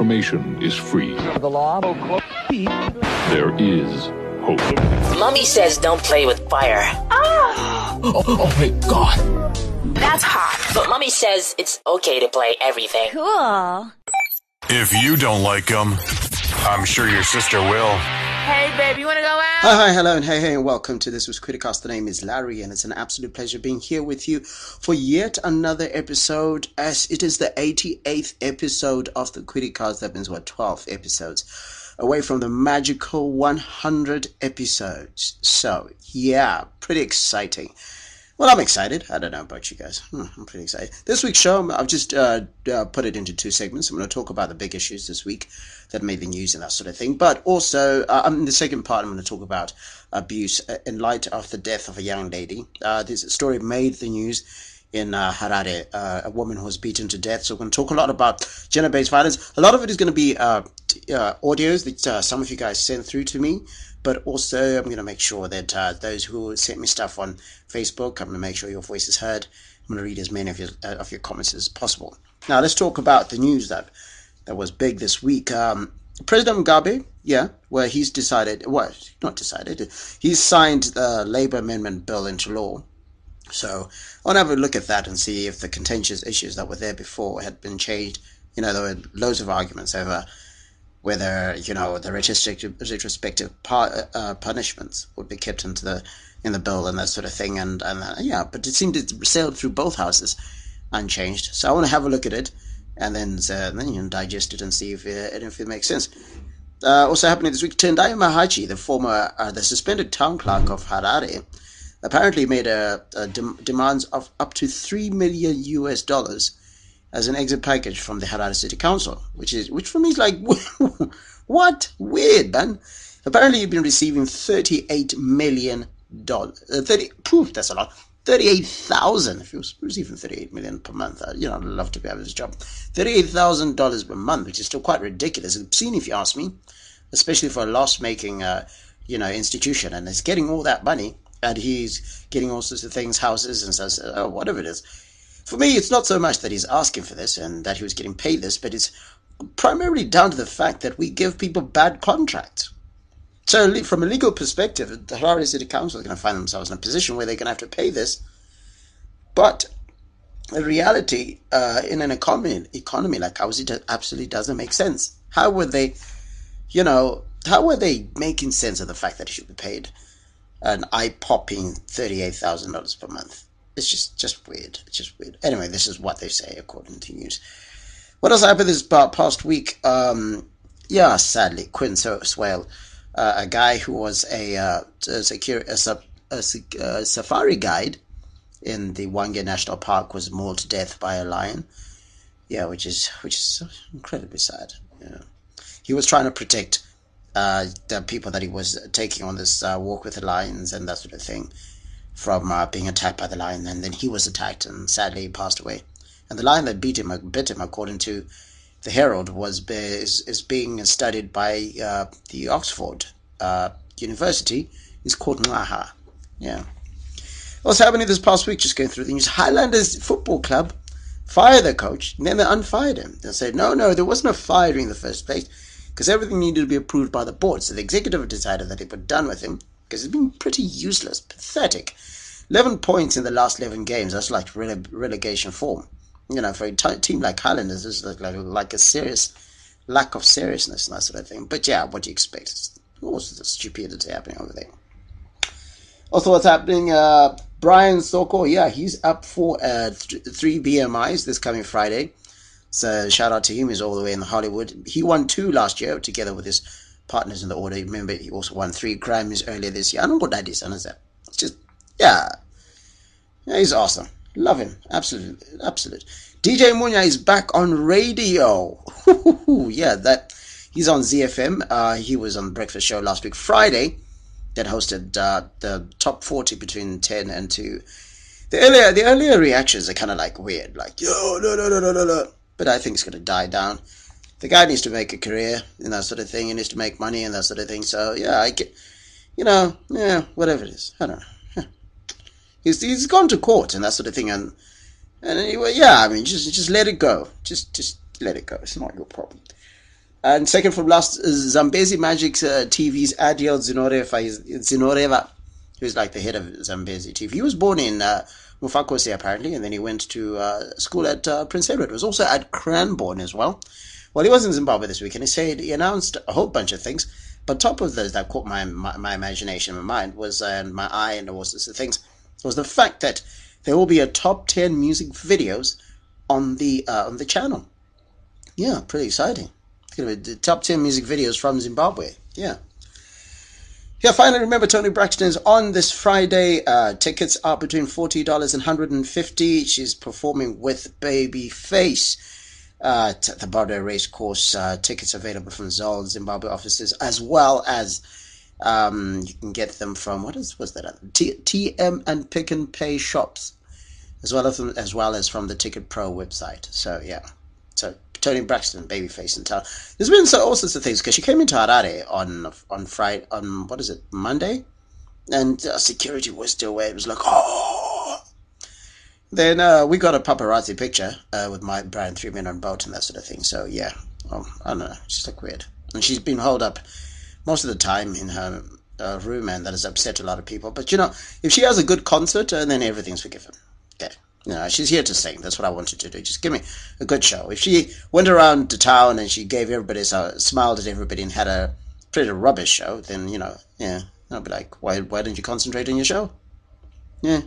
information is free. The law. There is hope. Mummy says don't play with fire. Ah! Oh, oh my god. That's hot. But Mummy says it's okay to play everything. Cool. If you don't like them, I'm sure your sister will. Hey, babe, you want to go out? Hi, hi, hello, and hey, hey, and welcome to this was Criticast. The name is Larry, and it's an absolute pleasure being here with you for yet another episode. As it is the 88th episode of the Criticast, that means what 12 episodes away from the magical 100 episodes. So, yeah, pretty exciting. Well, I'm excited. I don't know about you guys. Hmm, I'm pretty excited. This week's show, I've just uh, uh, put it into two segments. I'm going to talk about the big issues this week that made the news and that sort of thing. But also, uh, in the second part, I'm going to talk about abuse uh, in light of the death of a young lady. Uh, this story made the news in uh, Harare, uh, a woman who was beaten to death. So we're going to talk a lot about gender-based violence. A lot of it is going to be uh, uh, audios that some of you guys sent through to me, but also I'm going to make sure that uh, those who sent me stuff on Facebook, I'm going to make sure your voice is heard. I'm going to read as many of your uh, of your comments as possible. Now let's talk about the news that that was big this week. Um, President Mugabe, yeah, where he's decided, well, not decided, he's signed the Labour Amendment Bill into law. So I'll have a look at that and see if the contentious issues that were there before had been changed. You know, there were loads of arguments over whether you know the retrospective, uh, punishments would be kept into the in the bill and that sort of thing. And and uh, yeah, but it seemed it sailed through both houses unchanged. So I want to have a look at it and then uh, then you digest it and see if it, if it makes sense. Uh, also happening this week, Tendai Mahachi, the former uh, the suspended town clerk of Harare, apparently made a, a dem- demands of up to three million US dollars as an exit package from the Harare City Council, which is which for me is like what weird man. Apparently, you've been receiving thirty-eight million dollars. Uh, Thirty, poof, that's a lot. Thirty-eight thousand. If you're receiving thirty-eight million per month, uh, you know, I'd love to be having this job. Thirty-eight thousand dollars per month, which is still quite ridiculous. Obscene, if you ask me, especially for a loss-making, uh, you know, institution, and it's getting all that money, and he's getting all sorts of things, houses, and says, uh, whatever it is for me, it's not so much that he's asking for this and that he was getting paid this, but it's primarily down to the fact that we give people bad contracts. So, from a legal perspective, the Harare City Council are going to find themselves in a position where they're going to have to pay this. But the reality, uh, in an economy economy like ours, it absolutely doesn't make sense. How would they, you know, how were they making sense of the fact that he should be paid an thirty-eight thousand dollars per month? It's just just weird. It's just weird. Anyway, this is what they say according to news. What else happened this past week? Um, yeah, sadly, Quinn Swale, uh, a guy who was a, uh, secure, a, a, a, safari guide in the Hwange National Park, was mauled to death by a lion. Yeah, which is which is incredibly sad. Yeah. He was trying to protect uh, the people that he was taking on this uh, walk with the lions and that sort of thing from uh, being attacked by the lion, and then he was attacked and sadly passed away. And the lion that beat him, bit him, according to the Herald, was is, is being studied by uh, the Oxford uh, University. It's called Naha. Yeah. What's happening this past week? Just going through the news. Highlanders Football Club fired their coach, and then they unfired him. They said, no, no, there wasn't a firing in the first place because everything needed to be approved by the board. So the executive decided that it were done with him because it's been pretty useless, pathetic. 11 points in the last 11 games, that's like rele- relegation form. You know, for a t- team like Highlanders, it's like, like, like a serious lack of seriousness and that sort of thing. But yeah, what do you expect? It's all sorts of stupidity happening over there. Also, what's happening? Uh, Brian Soko, yeah, he's up for uh, th- three BMIs this coming Friday. So shout out to him. He's all the way in Hollywood. He won two last year together with his partners in the order. Remember, he also won three Grammys earlier this year. I don't know what that is, that. It's just, yeah. Yeah, he's awesome. Love him. Absolutely. Absolute. DJ Munya is back on radio. yeah, that he's on ZFM. Uh, he was on Breakfast Show last week, Friday, that hosted uh, the top 40 between 10 and 2. The earlier, the earlier reactions are kind of like weird, like, yo, no, no, no, no, no, no. But I think it's going to die down the guy needs to make a career and that sort of thing. He needs to make money and that sort of thing. So yeah, I get, you know, yeah, whatever it is. I don't know. He's he's gone to court and that sort of thing, and and anyway, yeah, I mean, just just let it go. Just just let it go. It's not your problem. And second from last, is Zambezi Magic's uh, TV's Adiel Zinoreva, Zinoreva, who's like the head of Zambezi TV. He was born in uh, Mufakose apparently, and then he went to uh, school at uh, Prince Edward. He was also at Cranborne as well. Well, he was in Zimbabwe this week, and he said he announced a whole bunch of things. But top of those that caught my my, my imagination, my mind was, uh, and my eye, and all sorts of things, was the fact that there will be a top ten music videos on the uh, on the channel. Yeah, pretty exciting. It's gonna be the top ten music videos from Zimbabwe. Yeah. Yeah, finally, remember Toni Braxton is on this Friday. Uh, tickets are between $40 and 150. She's performing with Babyface uh, at the Borrowdale Race Course. Uh, tickets available from ZOL Zimbabwe offices, as well as um, you can get them from, what is was that? T- TM and Pick and Pay shops, as well as, from, as well as from the Ticket Pro website. So, yeah. So Toni Braxton, babyface and town. There's been so, all sorts of things because she came into Harare on on Friday on what is it Monday, and uh, security was still where it was like oh. Then uh, we got a paparazzi picture uh, with my brand three men on boat and that sort of thing. So yeah, well, I don't know, it's just like weird. And she's been holed up most of the time in her uh, room, and that has upset a lot of people. But you know, if she has a good concert, uh, then everything's forgiven. Okay. You know, she's here to sing. That's what I wanted to do. Just give me a good show. If she went around the town and she gave everybody, so, smiled at everybody and had a pretty rubbish show, then, you know, yeah, I'd be like, why, why didn't you concentrate on your show? Yeah.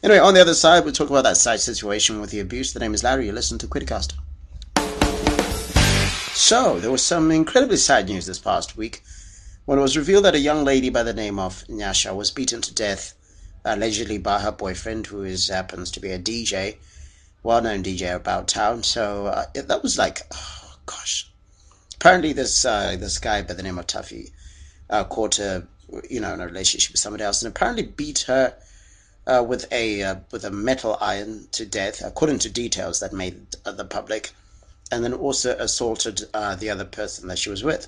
Anyway, on the other side, we'll talk about that side situation with the abuse. The name is Larry. You listen to Criticast. So, there was some incredibly sad news this past week when it was revealed that a young lady by the name of Nyasha was beaten to death allegedly by her boyfriend, who is happens to be a DJ, well-known DJ about town. So uh, that was like, oh gosh. Apparently, this uh, this guy by the name of Tuffy uh, caught her, you know, in a relationship with somebody else, and apparently beat her uh, with a uh, with a metal iron to death, according to details that made the public, and then also assaulted uh, the other person that she was with.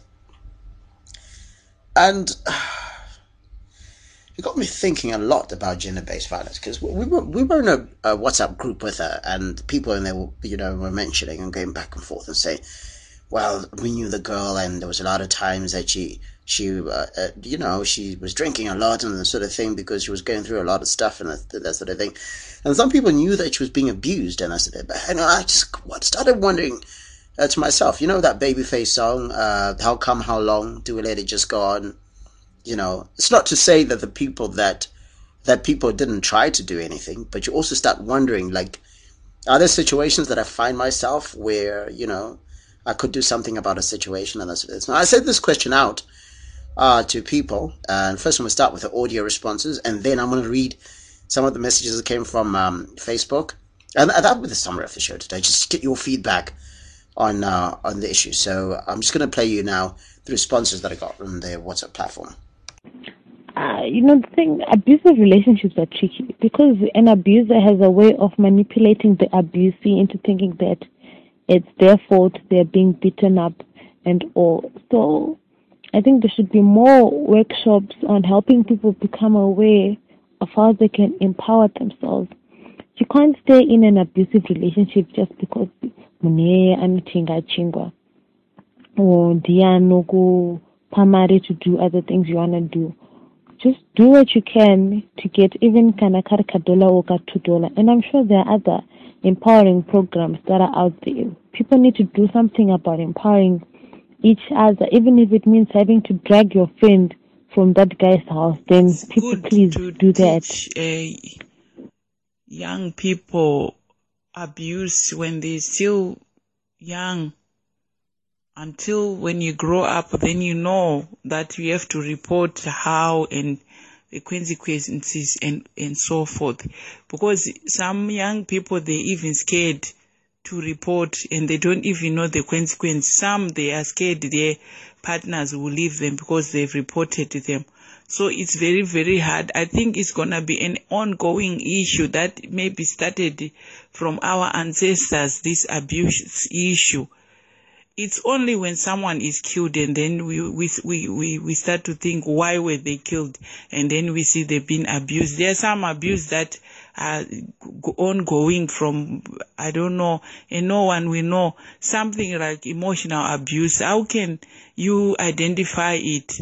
And it got me thinking a lot about gender-based violence because we were we were in a, a, WhatsApp group with her, and people in there, you know, were mentioning and going back and forth and saying, "Well, we knew the girl, and there was a lot of times that she." She, uh, uh, you know, she was drinking a lot and that sort of thing because she was going through a lot of stuff and that, that sort of thing. And some people knew that she was being abused, and I but you know, I just started wondering uh, to myself, you know, that Babyface song, uh, "How Come, How Long? Do We Let It Just Go On?" you know, it's not to say that the people that that people didn't try to do anything, but you also start wondering, like, are there situations that I find myself where you know I could do something about a situation and it. Now I said this question out uh, to people, and first I'm gonna start with the audio responses, and then I'm gonna read some of the messages that came from um, Facebook, and that will be the summary of the show today. Just to get your feedback on uh, on the issue. So I'm just gonna play you now the responses that I got from the WhatsApp platform. Uh, you know, the thing, abusive relationships are tricky because an abuser has a way of manipulating the abusee into thinking that it's their fault they're being beaten up and all. So I think there should be more workshops on helping people become aware of how they can empower themselves. You can't stay in an abusive relationship just because muneye anothenga chingwa or ndiyanoku primary to do other things you want to do. Just do what you can to get even kana dollar or two dollar. And I'm sure there are other empowering programs that are out there. People need to do something about empowering each other, even if it means having to drag your friend from that guy's house. Then it's people please do that. Teach, uh, young people abuse when they're still young until when you grow up, then you know that you have to report how and the consequences and, and so forth. Because some young people, they're even scared to report and they don't even know the consequence. Some, they are scared their partners will leave them because they've reported them. So it's very, very hard. I think it's going to be an ongoing issue that maybe started from our ancestors, this abuse issue it's only when someone is killed and then we, we, we, we, start to think why were they killed and then we see they've been abused. There's some abuse that uh, ongoing from I don't know, and no one will know something like emotional abuse. How can you identify it?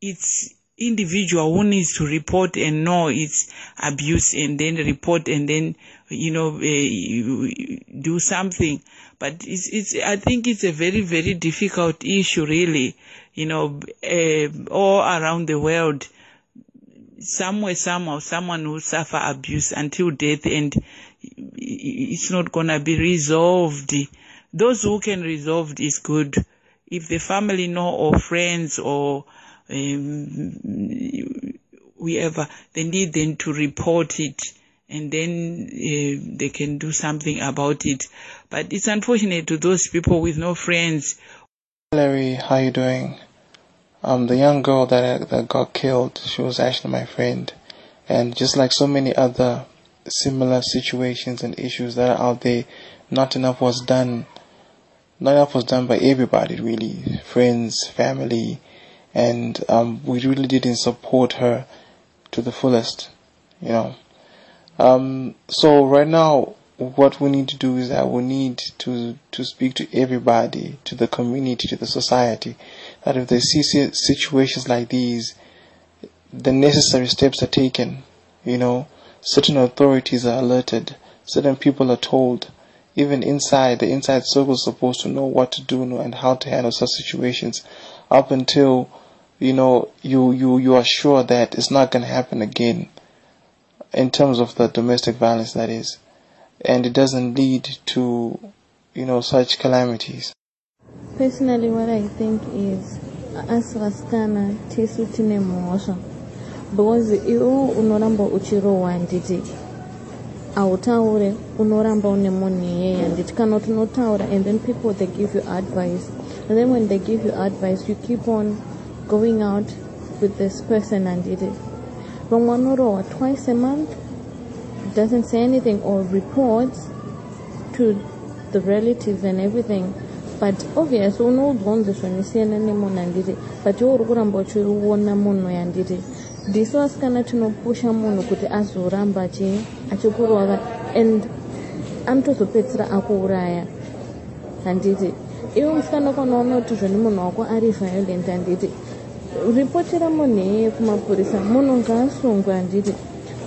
It's individual who needs to report and know it's abuse and then report and then you know uh, do something but it's it's i think it's a very very difficult issue really you know uh, all around the world somewhere somehow someone will suffer abuse until death and it's not going to be resolved those who can resolve is good if the family know or friends or um, whoever, they need them to report it and then uh, they can do something about it. But it's unfortunate to those people with no friends. Larry, how you doing? Um, the young girl that that got killed, she was actually my friend, and just like so many other similar situations and issues that are out there, not enough was done. Not enough was done by everybody, really, friends, family, and um, we really didn't support her to the fullest, you know. Um, so right now, what we need to do is that we need to to speak to everybody, to the community, to the society, that if they see situations like these, the necessary steps are taken. You know, certain authorities are alerted, certain people are told. Even inside, the inside circle is supposed to know what to do and how to handle such situations, up until you know, you, you, you are sure that it's not going to happen again in terms of the domestic violence that is. And it doesn't lead to, you know, such calamities. Personally, what I think is as vasikana tisu tine mhosva because iwo unoramba uchirohwa handiti hautaure unoramba une munhu iyeye handiti kana kuti unotaura and then people they give you advice and then when they give you advice you keep on going out with this person and did it. Romano twice a month doesn't say anything or reports to the relatives and everything. But obviously unoudza zvonisiyana nemunhu handiti but iwo uri kuramba uchiona munhu yanditi. Ndiso vasikana tinopusha munhu kuti azoramba achikurova and anotozopedzisira akuuraya handiti. Iwe musikana kwanaona kuti zvoni munhu wako ari violent handiti. Ripotera munhu iyeye kumapurisa munhu ngaasungwe handiti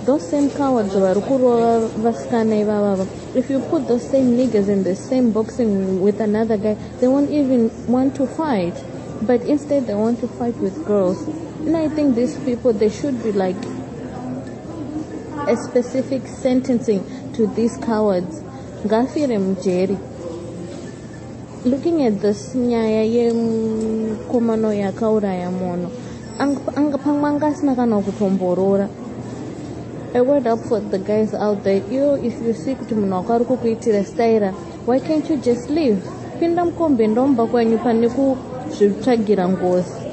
those same cowards ivavava if you put those same niggers in the same boxing with another guy they won't even want to fight. But instead they want to fight with girls. And i think these people they should be like a specific sentencing to these cowards. Ngafire mujeri. Looking at this nyaya yemukomano yakauraya munhu pamwe anga asina kana kutomborora a word up for the guys out there? If you kuti munhu wako ari kukuitira why can't you just leave? Pinda mukombe ndomba kwenyu pane kuzvitsvagira ngozi.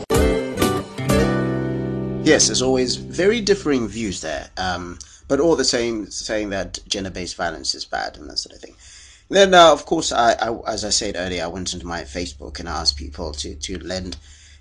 Yes, as always, very differing views there, um, but all the same saying that gender-based violence is bad and that sort of thing. Then, uh, of course, I, I, as I said earlier, I went into my Facebook and asked people to, to lend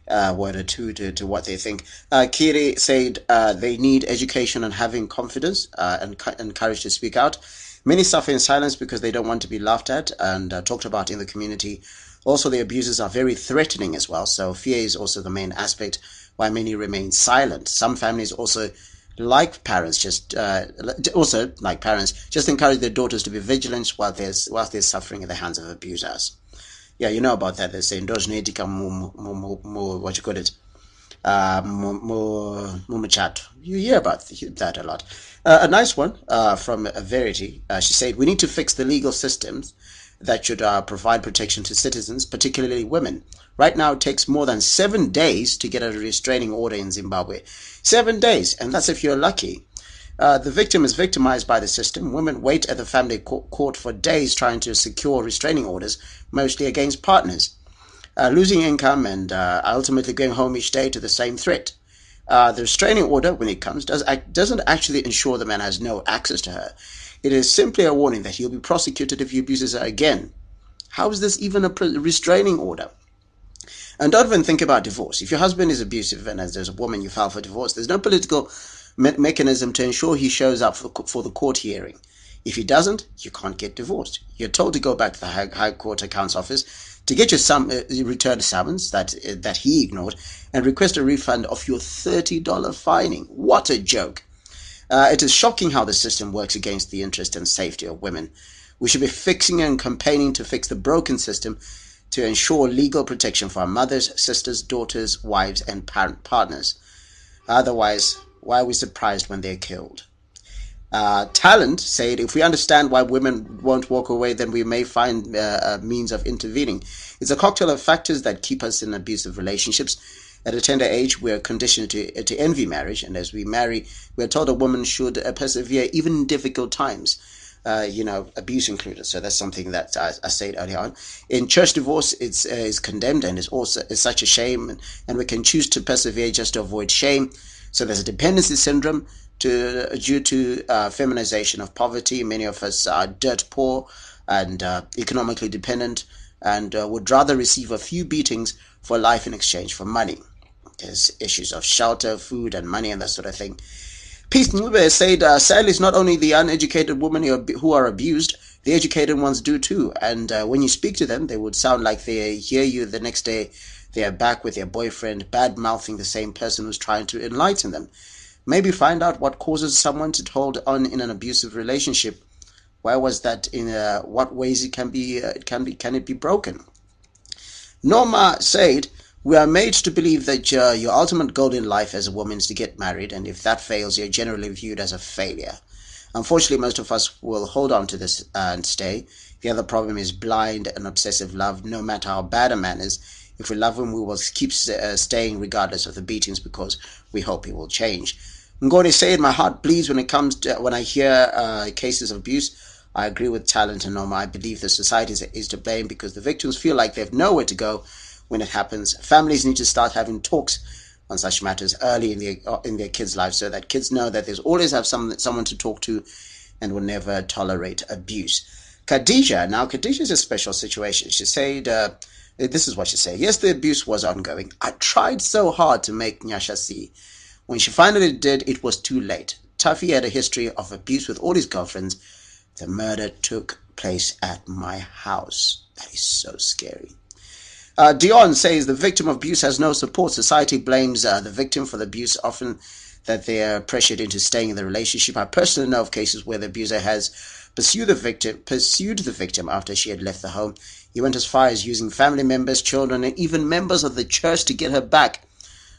uh, word or two to, what they think. Uh, Kiri said uh, they need education and having confidence uh, and, and courage to speak out. Many suffer in silence because they don't want to be laughed at and uh, talked about in the community. Also, the abuses are very threatening as well. So fear is also the main aspect why many remain silent. Some families also like parents, just uh, also like parents, just encourage their daughters to be vigilant while they're while they're suffering at the hands of abusers. Yeah, you know about that. They say ndogenetica what you call it, uh, You hear about that a lot. Uh, a nice one uh, from Verity. Uh, she said, "We need to fix the legal systems." that should uh, provide protection to citizens, particularly women. Right now, it takes more than seven days to get a restraining order in Zimbabwe. Seven days, and that's if you're lucky. Uh, the victim is victimized by the system. Women wait at the family court for days trying to secure restraining orders, mostly against partners. Uh, losing income and uh, ultimately going home each day to the same threat. Uh, the restraining order, when it comes, does, doesn't actually ensure the man has no access to her. It is simply a warning that he'll be prosecuted if he abuses her again. How is this even a restraining order? And don't even think about divorce. If your husband is abusive and as there's a woman you file for divorce, there's no political me- mechanism to ensure he shows up for, for the court hearing. If he doesn't, you can't get divorced. You're told to go back to the High, High Court Accounts Office to get your sum, uh, return summons that uh, that he ignored and request a refund of your $30 fining. What a joke! Uh, it is shocking how the system works against the interest and safety of women. We should be fixing and campaigning to fix the broken system to ensure legal protection for our mothers, sisters, daughters, wives, and parent partners. Otherwise, why are we surprised when they're killed? Uh, talent said, if we understand why women won't walk away, then we may find uh, a means of intervening. It's a cocktail of factors that keep us in abusive relationships. At a tender age, we are conditioned to, to envy marriage, and as we marry, we are told a woman should uh, persevere even in difficult times. Uh, you know, abuse included. So that's something that I, I said earlier on. In church divorce, it's uh, is condemned and is also is such a shame, and, and we can choose to persevere just to avoid shame. So there's a dependency syndrome to due to uh, feminization of poverty. Many of us are dirt poor and uh, economically dependent, and uh, would rather receive a few beatings for life in exchange for money. There's issues of shelter, food, and money, and that sort of thing. Peace Ncube said, uh, sadly, it's not only the uneducated women who are abused, the educated ones do too. And uh, when you speak to them, they would sound like they hear you the next day. They are back with their boyfriend, bad mouthing the same person who's trying to enlighten them. Maybe find out what causes someone to hold on in an abusive relationship. Why was that? In uh, what ways it can be? Uh, it can be. Can it be broken? Norma said, "We are made to believe that uh, your ultimate goal in life as a woman is to get married, and if that fails, you're generally viewed as a failure. Unfortunately, most of us will hold on to this and stay. The other problem is blind and obsessive love. No matter how bad a man is, if we love him, we will keep uh, staying regardless of the beatings because we hope he will change." I'm going to say it, my heart bleeds when it comes to when I hear uh, cases of abuse. I agree with Talent and Norma. I believe the society is, to blame because the victims feel like they have nowhere to go when it happens. Families need to start having talks on such matters early in their in their kids' lives, so that kids know that there's always have some someone to talk to, and will never tolerate abuse. Khadija, now Khadija is a special situation. She said, uh, "This is what she said. Yes, the abuse was ongoing. I tried so hard to make Nyasha see." When she finally did, it was too late. Tuffy had a history of abuse with all his girlfriends. The murder took place at my house. That is so scary. Uh, Dion says the victim of abuse has no support. Society blames uh, the victim for the abuse, often that they are pressured into staying in the relationship. I personally know of cases where the abuser has pursued the victim, pursued the victim after she had left the home. He went as far as using family members, children, and even members of the church to get her back.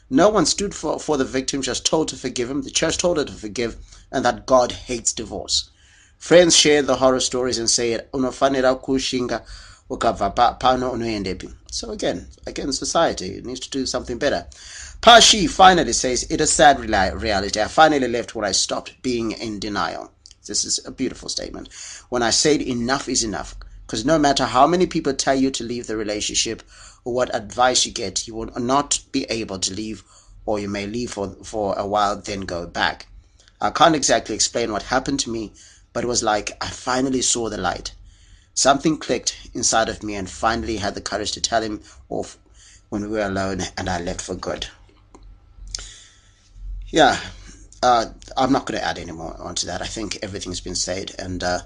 No one stood for, for the victim, just told to forgive him. The church told her to forgive, and that God hates divorce. Friends share the horror stories and say, unofanira kushinga ukabva pano unoendepi. So again, again, society needs to do something better. Pashi finally says, it is sad reality. I finally left where I stopped being in denial. This is a beautiful statement. When I said enough is enough, because no matter how many people tell you to leave the relationship or what advice you get, you will not be able to leave, or you may leave for, for a while, then go back. I can't exactly explain what happened to me, but it was like I finally saw the light. Something clicked inside of me and finally had the courage to tell him off when we were alone and I left for good. Yeah, uh, I'm not going to add any more onto that. I think everything's been said and uh,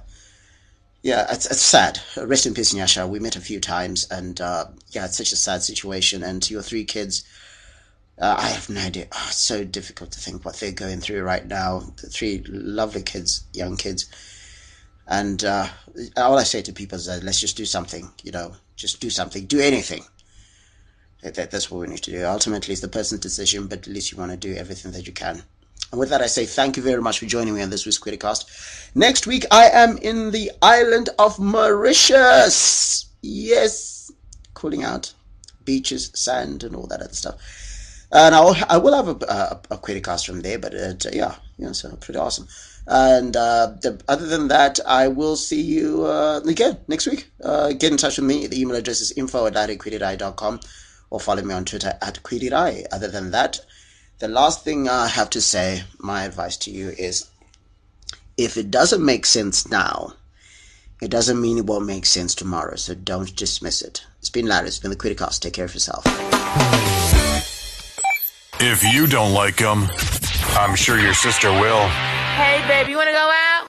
yeah, it's, it's sad. Rest in peace, Nyasha. We met a few times, and uh, yeah, it's such a sad situation. And your three kids, uh, I have no idea. Oh, it's so difficult to think what they're going through right now. The three lovely kids, young kids. And uh, all I say to people is, that let's just do something. You know, just do something. Do anything. That, that's what we need to do. Ultimately, it's the person's decision, but at least you want to do everything that you can. And with that, I say thank you very much for joining me on this week's Criticast. Next week, I am in the island of Mauritius. Yes, cooling out, beaches, sand, and all that other stuff. And I'll, I will have a, a, a from there, but uh, yeah, yeah, so pretty awesome. And uh, the, other than that, I will see you uh, again next week. Uh, get in touch with me. The email address is info at or follow me on Twitter at Quidirai. Other than that, the last thing I have to say, my advice to you is if it doesn't make sense now, it doesn't mean it won't make sense tomorrow. So don't dismiss it. It's been Larry. It's been the Criticast. Take care of yourself. If you don't like them, I'm sure your sister will. Hey, babe, you wanna go out?